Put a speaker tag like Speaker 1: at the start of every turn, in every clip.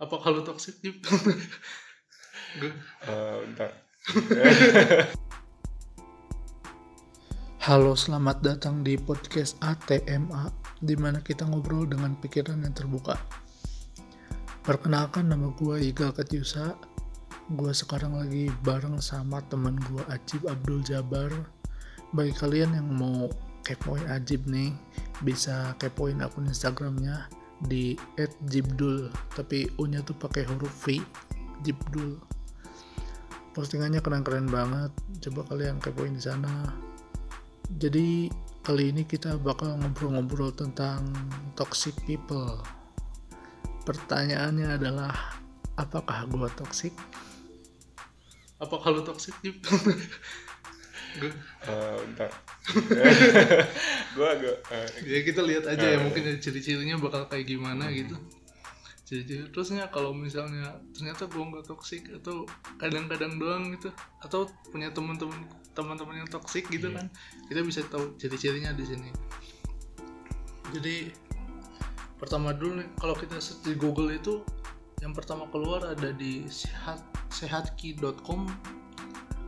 Speaker 1: Apa kalau toxic
Speaker 2: Eh, bentar.
Speaker 1: Halo, selamat datang di podcast ATMA, di mana kita ngobrol dengan pikiran yang terbuka. Perkenalkan nama gue Igal Katyusa. Gue sekarang lagi bareng sama teman gue Ajib Abdul Jabar. Bagi kalian yang mau kepoin Ajib nih, bisa kepoin akun Instagramnya di @jibdul, tapi U-nya tuh pakai huruf V, Jibdul. Postingannya keren-keren banget. Coba kalian kepoin di sana jadi kali ini kita bakal ngobrol-ngobrol tentang toxic people. Pertanyaannya adalah apakah gua toxic? Apa kalau toxic?
Speaker 2: Eh, bentar. gue agak eh,
Speaker 1: ya kita lihat aja ya
Speaker 2: Eh.
Speaker 1: mungkin ciri-cirinya bakal kayak gimana gitu. Ciri-ciri terusnya kalau misalnya ternyata gua nggak toxic atau kadang-kadang doang gitu atau punya teman-teman teman-teman yang toxic gitu
Speaker 2: Iya.
Speaker 1: kan kita bisa tahu ciri-cirinya di sini. Jadi pertama dulu nih kalau kita search di Google itu yang pertama keluar ada di sehat sehatki.com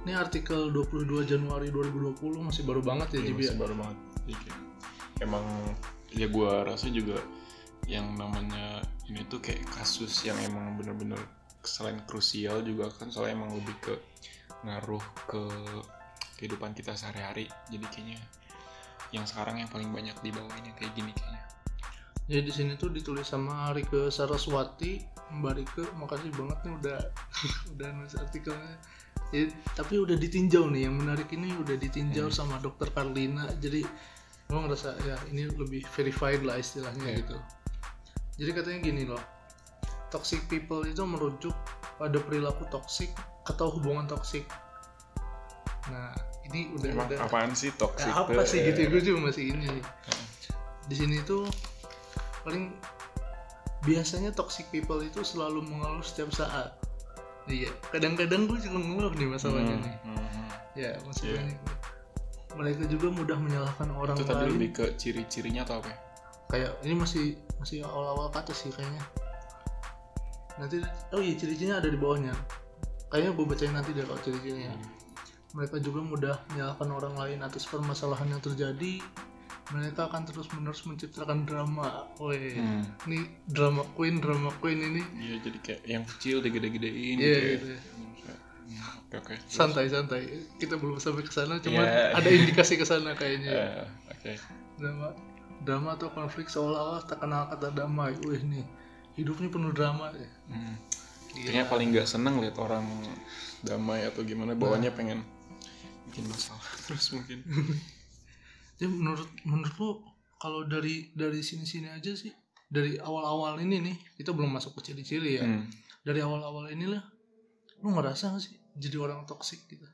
Speaker 1: ini artikel 22 Januari 2020 masih baru banget ya
Speaker 2: iya,
Speaker 1: ya?
Speaker 2: masih baru banget. Jadi kayak, emang ya gue rasa juga yang namanya ini tuh kayak kasus yang emang bener-bener selain krusial juga kan soalnya emang lebih ke ngaruh ke kehidupan kita sehari-hari jadi kayaknya yang sekarang yang paling banyak dibawain yang kayak gini kayaknya
Speaker 1: Jadi di sini tuh ditulis sama Rike Saraswati, Mbak Rike, makasih banget nih udah udah nulis artikelnya. Jadi, tapi udah ditinjau nih, yang menarik ini udah ditinjau
Speaker 2: Hmm.
Speaker 1: sama Dokter Karlina. Jadi gue ngerasa ya ini lebih verified lah istilahnya
Speaker 2: Iya.
Speaker 1: gitu. Jadi katanya gini loh, toxic people itu merujuk pada perilaku toxic atau hubungan toxic. Nah ini udah
Speaker 2: emang
Speaker 1: udah
Speaker 2: apaan sih toxic
Speaker 1: Ya, apa sih gitu gue juga masih ini nih di sini tuh paling biasanya toxic people itu selalu mengeluh setiap saat. Iya kadang-kadang gue juga ngeluh nih masalahnya
Speaker 2: hmm,
Speaker 1: nih.
Speaker 2: hmm, hmm.
Speaker 1: ya maksudnya nih mereka juga mudah menyalahkan orang
Speaker 2: itu tadi
Speaker 1: lain.
Speaker 2: lebih ke ciri-cirinya atau apa ya?
Speaker 1: kayak ini masih masih awal-awal kata sih kayaknya. Nanti oh iya ciri-cirinya ada di bawahnya. Kayaknya gue bacain nanti deh kalau ciri-cirinya. Mereka juga mudah menyalahkan orang lain atas permasalahan yang terjadi mereka akan terus-menerus menciptakan drama Woi,
Speaker 2: Hmm.
Speaker 1: ini drama queen drama queen ini
Speaker 2: Iya jadi kayak yang kecil digede-gedein
Speaker 1: Iya,
Speaker 2: gitu ya.
Speaker 1: gitu ya.
Speaker 2: Hmm, Oke oke.
Speaker 1: Santai santai kita belum sampai ke sana cuman
Speaker 2: Iya.
Speaker 1: ada indikasi ke sana kayaknya
Speaker 2: eh, Oke.
Speaker 1: drama drama atau konflik seolah-olah tak kenal kata damai wih nih hidupnya penuh drama ya
Speaker 2: Hmm. Kayaknya paling nggak seneng lihat orang damai atau gimana bawaannya pengen bikin masalah terus mungkin.
Speaker 1: Jadi menurut menurut lu kalau dari dari sini-sini aja sih dari awal-awal ini nih kita belum masuk ke ciri-ciri ya.
Speaker 2: Hmm.
Speaker 1: Dari awal-awal inilah lu ngerasa gak sih jadi orang toksik gitu?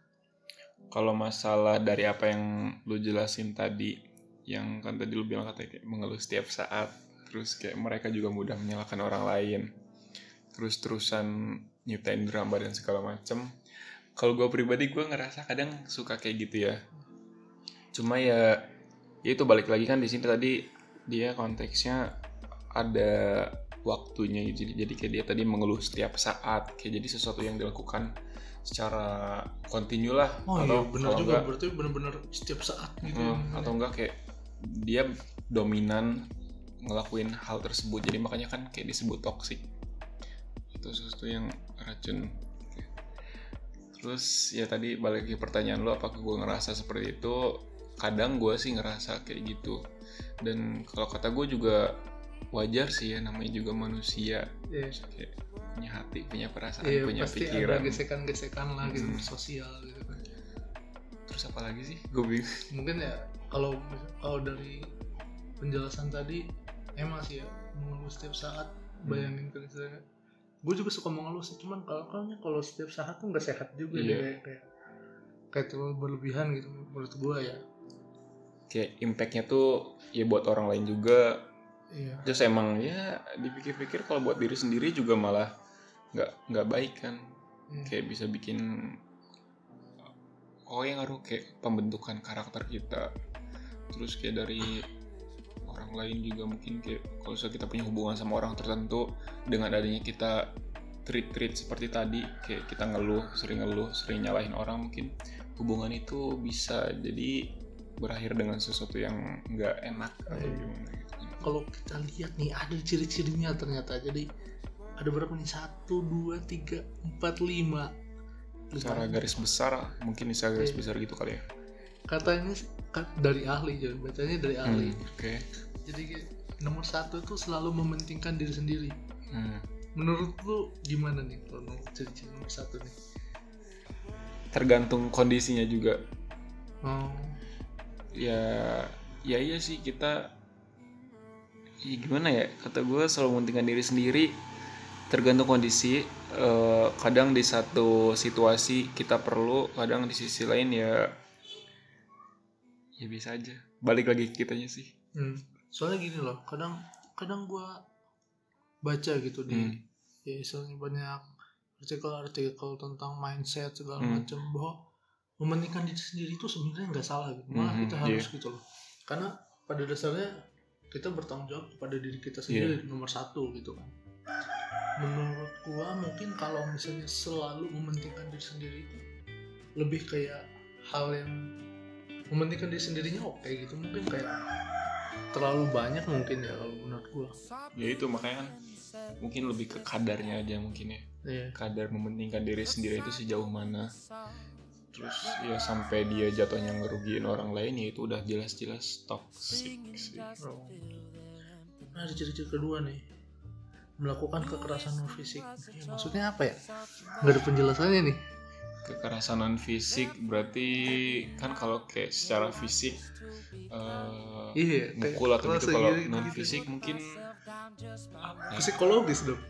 Speaker 2: Kalau masalah dari apa yang lu jelasin tadi, yang kan tadi lu bilang katanya kayak mengeluh setiap saat, terus kayak mereka juga mudah menyalahkan orang lain, terus terusan nyiptain drama dan segala macem. Kalau gue pribadi gue ngerasa kadang suka kayak gitu ya. Cuma ya, ya itu balik lagi kan di sini tadi dia konteksnya ada waktunya gitu. Jadi, jadi kayak dia tadi mengeluh setiap saat, kayak jadi sesuatu yang dilakukan secara kontinu lah.
Speaker 1: Oh iya benar
Speaker 2: kalau
Speaker 1: juga.
Speaker 2: enggak,
Speaker 1: berarti benar-benar setiap saat gitu.
Speaker 2: hmm, atau enggak kayak dia dominan ngelakuin hal tersebut. Jadi makanya kan kayak disebut toxic. Itu sesuatu yang racun. Terus ya tadi balik ke pertanyaan lo apakah gue ngerasa seperti itu kadang gue sih ngerasa kayak gitu dan kalau kata gue juga wajar sih ya namanya juga manusia
Speaker 1: Iya.
Speaker 2: kayak punya hati punya perasaan
Speaker 1: Iya,
Speaker 2: punya
Speaker 1: pasti
Speaker 2: pikiran
Speaker 1: ada gesekan-gesekan lah gitu
Speaker 2: Hmm.
Speaker 1: sosial gitu kan.
Speaker 2: terus apa lagi sih gue bingung
Speaker 1: Mungkin ya kalau kalau dari penjelasan tadi emang sih ya mengeluh setiap saat
Speaker 2: Hmm.
Speaker 1: bayangin kan istilahnya gue juga suka mengeluh sih cuman kalau kalau kalau setiap saat tuh nggak sehat juga
Speaker 2: Iya.
Speaker 1: deh kayak kayak terlalu berlebihan gitu menurut gue ya
Speaker 2: kayak impactnya tuh ya buat orang lain juga.
Speaker 1: Iya.
Speaker 2: Terus emang ya dipikir-pikir kalau buat diri sendiri juga malah nggak nggak baik kan.
Speaker 1: Iya.
Speaker 2: kayak bisa bikin oh yang ngaruh kayak pembentukan karakter kita. Terus kayak dari orang lain juga mungkin kayak kalau kita punya hubungan sama orang tertentu dengan adanya kita treat treat seperti tadi kayak kita ngeluh sering ngeluh sering nyalahin orang mungkin hubungan itu bisa jadi berakhir dengan sesuatu yang nggak enak atau
Speaker 1: Iya.
Speaker 2: gimana gitu.
Speaker 1: Kalau kita lihat nih ada ciri-cirinya ternyata. Jadi ada berapa nih? Satu dua tiga empat lima.
Speaker 2: Secara garis besar mungkin bisa garis
Speaker 1: Iya.
Speaker 2: besar gitu kali ya?
Speaker 1: Katanya dari ahli jangan bacanya dari ahli.
Speaker 2: Hmm, oke.
Speaker 1: Jadi kayak nomor satu itu selalu mementingkan diri sendiri.
Speaker 2: Hmm.
Speaker 1: menurut lu gimana nih kalau nomor ciri-ciri nomor satu nih?
Speaker 2: Tergantung kondisinya juga.
Speaker 1: Oh
Speaker 2: ya ya iya sih kita ya gimana ya kata gue selalu mementingkan diri sendiri tergantung kondisi Eh, kadang di satu situasi kita perlu kadang di sisi lain ya ya bisa aja balik lagi ke kitanya sih
Speaker 1: Hmm. Soalnya gini loh, kadang kadang gua baca gitu di
Speaker 2: Hmm.
Speaker 1: ya istilahnya banyak artikel-artikel tentang mindset segala
Speaker 2: Hmm.
Speaker 1: macam bahwa mementingkan diri sendiri itu sebenarnya nggak salah gitu. Malah
Speaker 2: Mhm,
Speaker 1: kita
Speaker 2: iya.
Speaker 1: harus gitu loh. Karena pada dasarnya kita bertanggung jawab kepada diri kita sendiri
Speaker 2: Iya.
Speaker 1: nomor satu gitu kan. Menurut gua mungkin kalau misalnya selalu mementingkan diri sendiri itu lebih kayak hal yang mementingkan diri sendirinya oke gitu mungkin kayak terlalu banyak mungkin ya kalau menurut gua
Speaker 2: ya itu makanya kan mungkin lebih ke kadarnya aja mungkin ya
Speaker 1: Iya.
Speaker 2: kadar mementingkan diri sendiri itu sejauh mana terus ya sampai dia jatuhnya ngerugiin orang lain ya itu udah jelas-jelas toxic sih
Speaker 1: Oh. Nah, ada ciri-ciri kedua nih melakukan kekerasan non fisik. Ya, maksudnya apa ya? Nggak ada penjelasannya nih.
Speaker 2: kekerasan non fisik berarti kan kalau kayak secara fisik eh
Speaker 1: Iya,
Speaker 2: mukul atau gitu kalau
Speaker 1: gitu,
Speaker 2: non
Speaker 1: gitu.
Speaker 2: fisik mungkin apa
Speaker 1: Psikologis dong.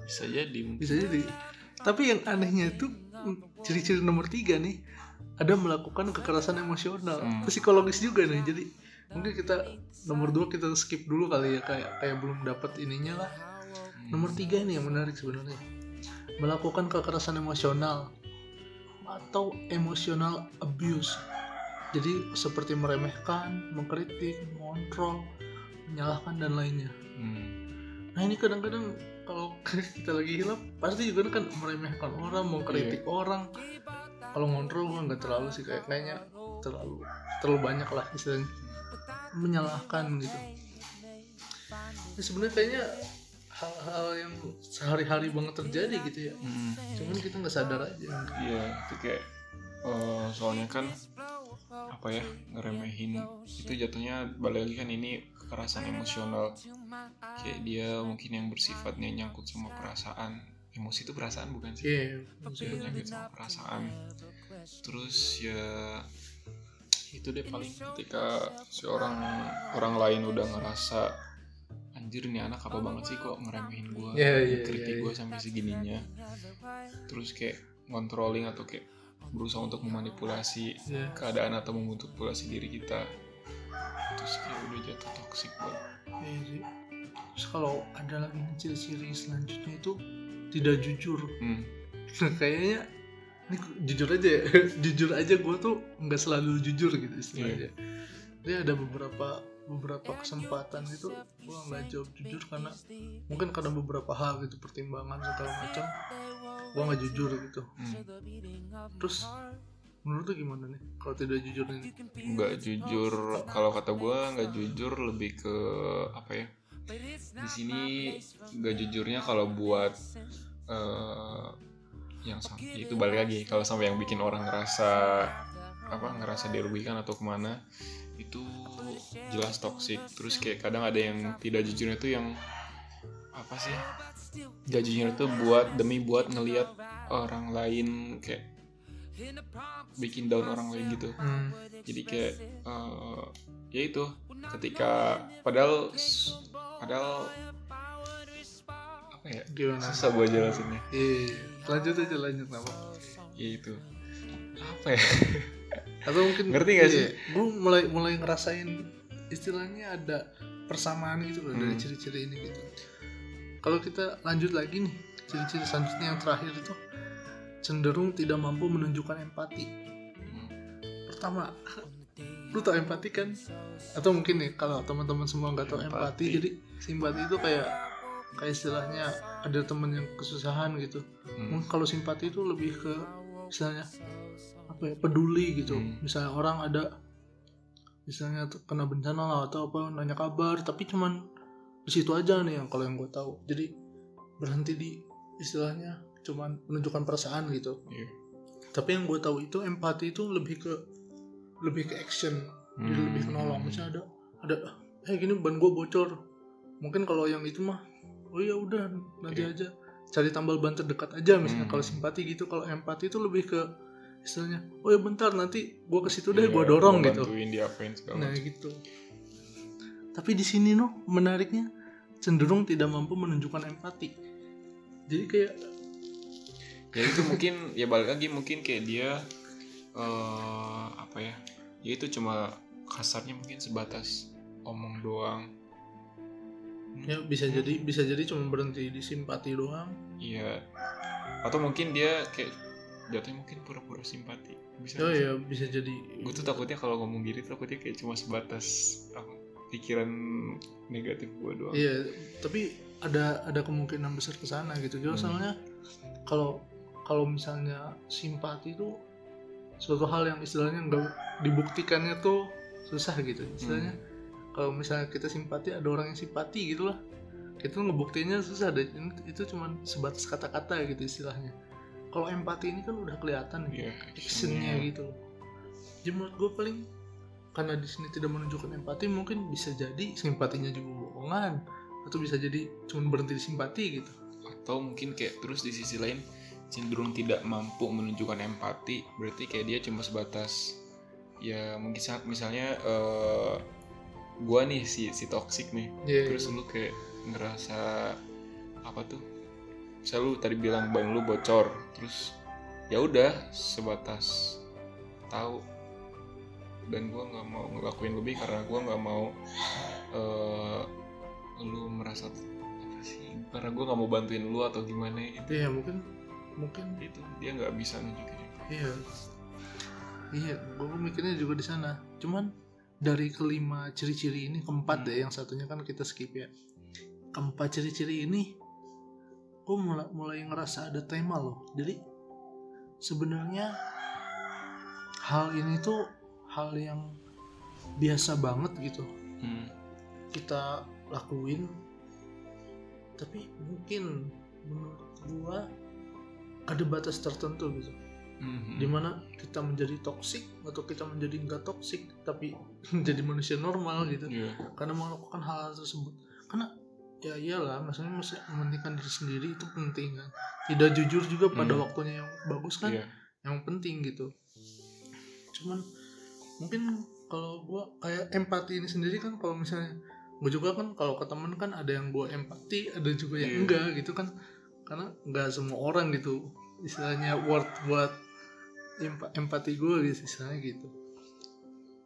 Speaker 2: bisa jadi mungkin
Speaker 1: Bisa jadi. Tapi yang anehnya itu ciri-ciri nomor tiga nih ada melakukan kekerasan emosional,
Speaker 2: Hmm.
Speaker 1: psikologis juga nih. Jadi mungkin kita nomor dua kita skip dulu kali ya kayak kayak belum dapat ininya lah. Nomor tiga ini yang menarik sebenarnya. Melakukan kekerasan emosional atau emotional abuse. Jadi seperti meremehkan, mengkritik, mengontrol, menyalahkan dan lainnya.
Speaker 2: Hmm.
Speaker 1: Nah ini kadang-kadang kita lagi hilap pasti juga kan meremehkan orang, mengkritik orang. Kalau ngontrol gue nggak terlalu sih kayak kayaknya terlalu terlalu banyak lah istilahnya menyalahkan gitu. Ya, sebenarnya kayaknya hal-hal yang sehari-hari banget terjadi gitu ya.
Speaker 2: Hmm.
Speaker 1: Cuman kita nggak sadar aja.
Speaker 2: Iya, itu kayak eh, soalnya kan apa ya ngeremehin itu jatuhnya balik lagi kan ini kekerasan emosional. Kayak dia mungkin yang bersifatnya nyangkut sama perasaan. Emosi itu perasaan bukan sih?
Speaker 1: Iya,
Speaker 2: Kayak
Speaker 1: maksudnya
Speaker 2: nyangkut sama perasaan. Terus ya itu deh paling ketika si orang orang lain udah ngerasa anjir nih anak apa banget sih kok ngeremehin gue
Speaker 1: Iya, iya,
Speaker 2: kritik
Speaker 1: iya,
Speaker 2: gue sampai segininya. Terus kayak controlling atau kayak berusaha untuk memanipulasi
Speaker 1: Iya.
Speaker 2: keadaan atau memanipulasi diri kita terus kayak udah jatuh toxic banget
Speaker 1: Iya sih. Terus kalau ada lagi ciri-ciri selanjutnya itu tidak jujur.
Speaker 2: hmm.
Speaker 1: Nah, kayaknya ini jujur aja ya. jujur aja gue tuh nggak selalu jujur gitu istilahnya. Jadi ada beberapa beberapa kesempatan gitu gue nggak jawab jujur karena mungkin karena beberapa hal gitu pertimbangan segala macam gue nggak jujur gitu.
Speaker 2: Hmm.
Speaker 1: Terus menurut lu gimana nih? Kalau tidak jujur ini?
Speaker 2: nggak jujur. Kalau kata gue nggak jujur lebih ke apa ya? Di sini nggak jujurnya kalau buat eh, yang itu balik lagi. Kalau sampai yang bikin orang ngerasa apa ngerasa dirugikan atau ke mana itu jelas toxic. Terus kayak kadang ada yang tidak jujurnya itu yang apa sih nggak jujur itu buat demi buat ngelihat orang lain kayak bikin down orang lain gitu
Speaker 1: Hmm.
Speaker 2: jadi kayak eh, ya itu ketika padahal padahal apa ya
Speaker 1: Gimana?
Speaker 2: susah gue jelasinnya
Speaker 1: Iya, lanjut aja lanjut apa?
Speaker 2: ya itu apa ya
Speaker 1: atau mungkin
Speaker 2: Ngerti nggak sih?
Speaker 1: gue mulai mulai ngerasain istilahnya ada persamaan gitu loh dari
Speaker 2: Hmm.
Speaker 1: ciri-ciri ini gitu kalau kita lanjut lagi nih ciri-ciri selanjutnya yang terakhir itu cenderung tidak mampu menunjukkan empati pertama lu tau empati kan atau mungkin nih kalau teman-teman semua nggak tahu empati.
Speaker 2: Empati.
Speaker 1: jadi simpati itu kayak kayak istilahnya ada temen yang kesusahan gitu
Speaker 2: Hmm.
Speaker 1: kalau simpati itu lebih ke misalnya apa ya peduli gitu
Speaker 2: Hmm.
Speaker 1: misalnya orang ada misalnya kena bencana lah atau apa nanya kabar tapi cuman di situ aja nih yang kalau yang gue tahu jadi berhenti di istilahnya cuman menunjukkan perasaan gitu.
Speaker 2: Iya.
Speaker 1: tapi yang gue tahu itu empati itu lebih ke lebih ke action. Jadi
Speaker 2: Hmm.
Speaker 1: lebih ke nolong misalnya ada ada eh gini ban gue bocor. Mungkin kalau yang itu mah oh ya udah nanti
Speaker 2: Iya.
Speaker 1: aja. Cari tambal ban terdekat aja misalnya
Speaker 2: Hmm.
Speaker 1: kalau simpati gitu. Kalau empati itu lebih ke istilahnya oh ya bentar nanti gue ke situ deh
Speaker 2: Iya,
Speaker 1: gue dorong
Speaker 2: gua
Speaker 1: gitu.
Speaker 2: diapain
Speaker 1: nah gitu. Tapi di sini noh menariknya cenderung tidak mampu menunjukkan empati. Jadi kayak
Speaker 2: ya itu mungkin ya balik lagi mungkin kayak dia eh apa ya ya itu cuma kasarnya mungkin sebatas omong doang.
Speaker 1: Ya bisa jadi bisa jadi cuma berhenti di simpati doang.
Speaker 2: Iya. Atau mungkin dia kayak jatuhnya mungkin pura-pura simpati. Bisa
Speaker 1: oh ya bisa jadi.
Speaker 2: Gue tuh takutnya kalau ngomong gini takutnya kayak cuma sebatas apa pikiran negatif gue doang.
Speaker 1: Iya, tapi ada ada kemungkinan besar ke sana gitu. Jadi
Speaker 2: Hmm.
Speaker 1: soalnya kalau kalau misalnya simpati itu suatu hal yang istilahnya nggak dibuktikannya tuh susah gitu. Istilahnya kalau misalnya kita simpati ada orang yang simpati gitu lah. Itu ngebuktinya susah deh. Itu- cuma sebatas kata-kata gitu istilahnya. Kalau empati ini kan udah kelihatan gitu
Speaker 2: Iya,
Speaker 1: actionnya gitu. Jadi menurut gue paling karena di sini tidak menunjukkan empati mungkin bisa jadi simpatinya juga bohongan atau bisa jadi cuma berhenti di simpati gitu.
Speaker 2: atau mungkin kayak terus di sisi lain cenderung tidak mampu menunjukkan empati berarti kayak dia cuma sebatas ya mungkin saat misalnya eh gua nih si si toxic nih.
Speaker 1: Iya.
Speaker 2: terus lu kayak ngerasa apa tuh? Misal lu tadi bilang ban lu bocor terus ya udah sebatas tahu. Dan gua nggak mau ngelakuin lebih karena gua nggak mau eh lu merasa apa sih? Karena gua nggak mau bantuin lu atau gimana gitu
Speaker 1: Iya mungkin mungkin
Speaker 2: itu dia nggak bisa nunjukin
Speaker 1: iya iya gue mikirnya juga di sana. Cuman dari kelima ciri-ciri ini keempat
Speaker 2: Hmm.
Speaker 1: deh yang satunya kan kita skip ya. Keempat ciri-ciri ini gue mulai mulai ngerasa ada tema loh. Jadi sebenarnya hal ini tuh hal yang biasa banget gitu
Speaker 2: hmm.
Speaker 1: kita lakuin tapi mungkin menurut gua ada batas tertentu gitu
Speaker 2: Mhm.
Speaker 1: di mana kita menjadi toksik atau kita menjadi nggak toksik tapi menjadi manusia normal gitu
Speaker 2: Iya.
Speaker 1: karena melakukan hal, tersebut karena ya iyalah maksudnya mesti mementingkan diri sendiri itu penting kan tidak jujur juga pada
Speaker 2: Hmm.
Speaker 1: waktunya yang bagus kan
Speaker 2: Iya.
Speaker 1: yang penting gitu cuman mungkin kalau gua kayak empati ini sendiri kan kalau misalnya gue juga kan kalau ke temen kan ada yang gua empati ada juga yang
Speaker 2: Iya.
Speaker 1: enggak gitu kan karena nggak semua orang gitu istilahnya worth buat empa- empati gue gitu istilahnya gitu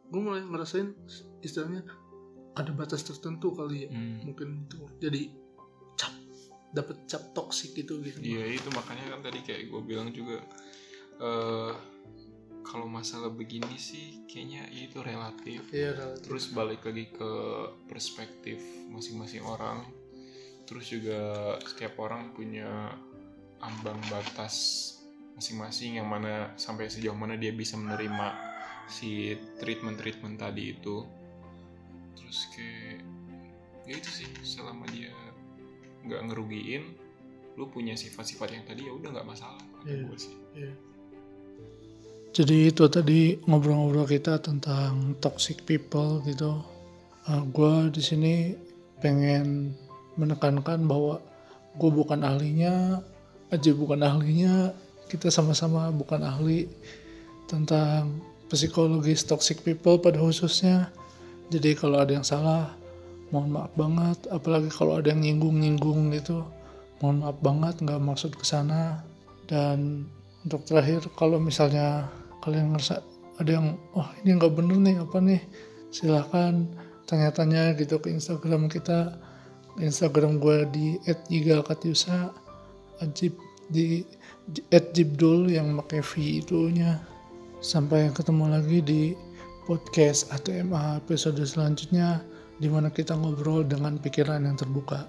Speaker 1: gue mulai ngerasain istilahnya ada batas tertentu kali ya
Speaker 2: Hmm.
Speaker 1: mungkin itu jadi cap dapat cap toksik gitu gitu
Speaker 2: Iya itu makanya kan tadi kayak gue bilang juga eh kalau masalah begini sih kayaknya itu relatif.
Speaker 1: iya relatif.
Speaker 2: Terus balik lagi ke perspektif masing-masing orang. Terus juga setiap orang punya ambang batas masing-masing yang mana sampai sejauh mana dia bisa menerima si treatment-treatment tadi itu. Terus kayak ya itu sih selama dia nggak ngerugiin lu punya sifat-sifat yang tadi ya udah nggak masalah
Speaker 1: Iya.
Speaker 2: gue sih
Speaker 1: Jadi itu tadi ngobrol-ngobrol kita tentang toxic people gitu. gue di sini pengen menekankan bahwa gue bukan ahlinya, aja bukan ahlinya, kita sama-sama bukan ahli tentang psikologis toxic people pada khususnya. Jadi kalau ada yang salah, mohon maaf banget. Apalagi kalau ada yang nyinggung-nyinggung gitu, mohon maaf banget, nggak maksud ke sana. Dan untuk terakhir, kalau misalnya kalian ngerasa ada yang, wah ini nggak bener nih, apa nih, silahkan tanya-tanya gitu ke Instagram kita. Instagram gue di @yigalkatyusa, ajib di @jibdul yang pakai V itunya. Sampai ketemu lagi di podcast ATMA episode selanjutnya di mana kita ngobrol dengan pikiran yang terbuka.